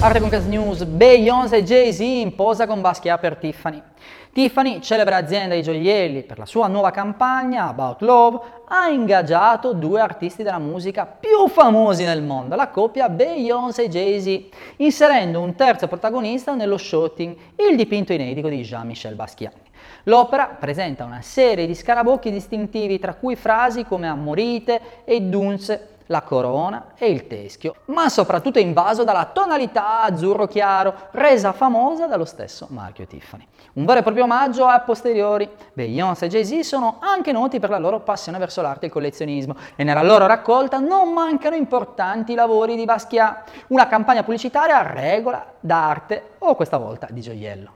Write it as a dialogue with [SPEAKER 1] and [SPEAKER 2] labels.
[SPEAKER 1] Arte con News, Beyoncé e Jay-Z in posa con Basquiat per Tiffany. Tiffany, celebre azienda di gioielli, per la sua nuova campagna About Love, ha ingaggiato due artisti della musica più famosi nel mondo, la coppia Beyoncé e Jay-Z, inserendo un terzo protagonista nello shooting, il dipinto inedito di Jean-Michel Basquiat. L'opera presenta una serie di scarabocchi distintivi, tra cui frasi come Amorite e Dunce, la corona e il teschio, ma soprattutto invaso dalla tonalità azzurro chiaro, resa famosa dallo stesso marchio Tiffany. Un vero e proprio omaggio a posteriori. Beyoncé e Jay-Z sono anche noti per la loro passione verso l'arte e il collezionismo e nella loro raccolta non mancano importanti lavori di Basquiat, una campagna pubblicitaria a regola d'arte o questa volta di gioiello.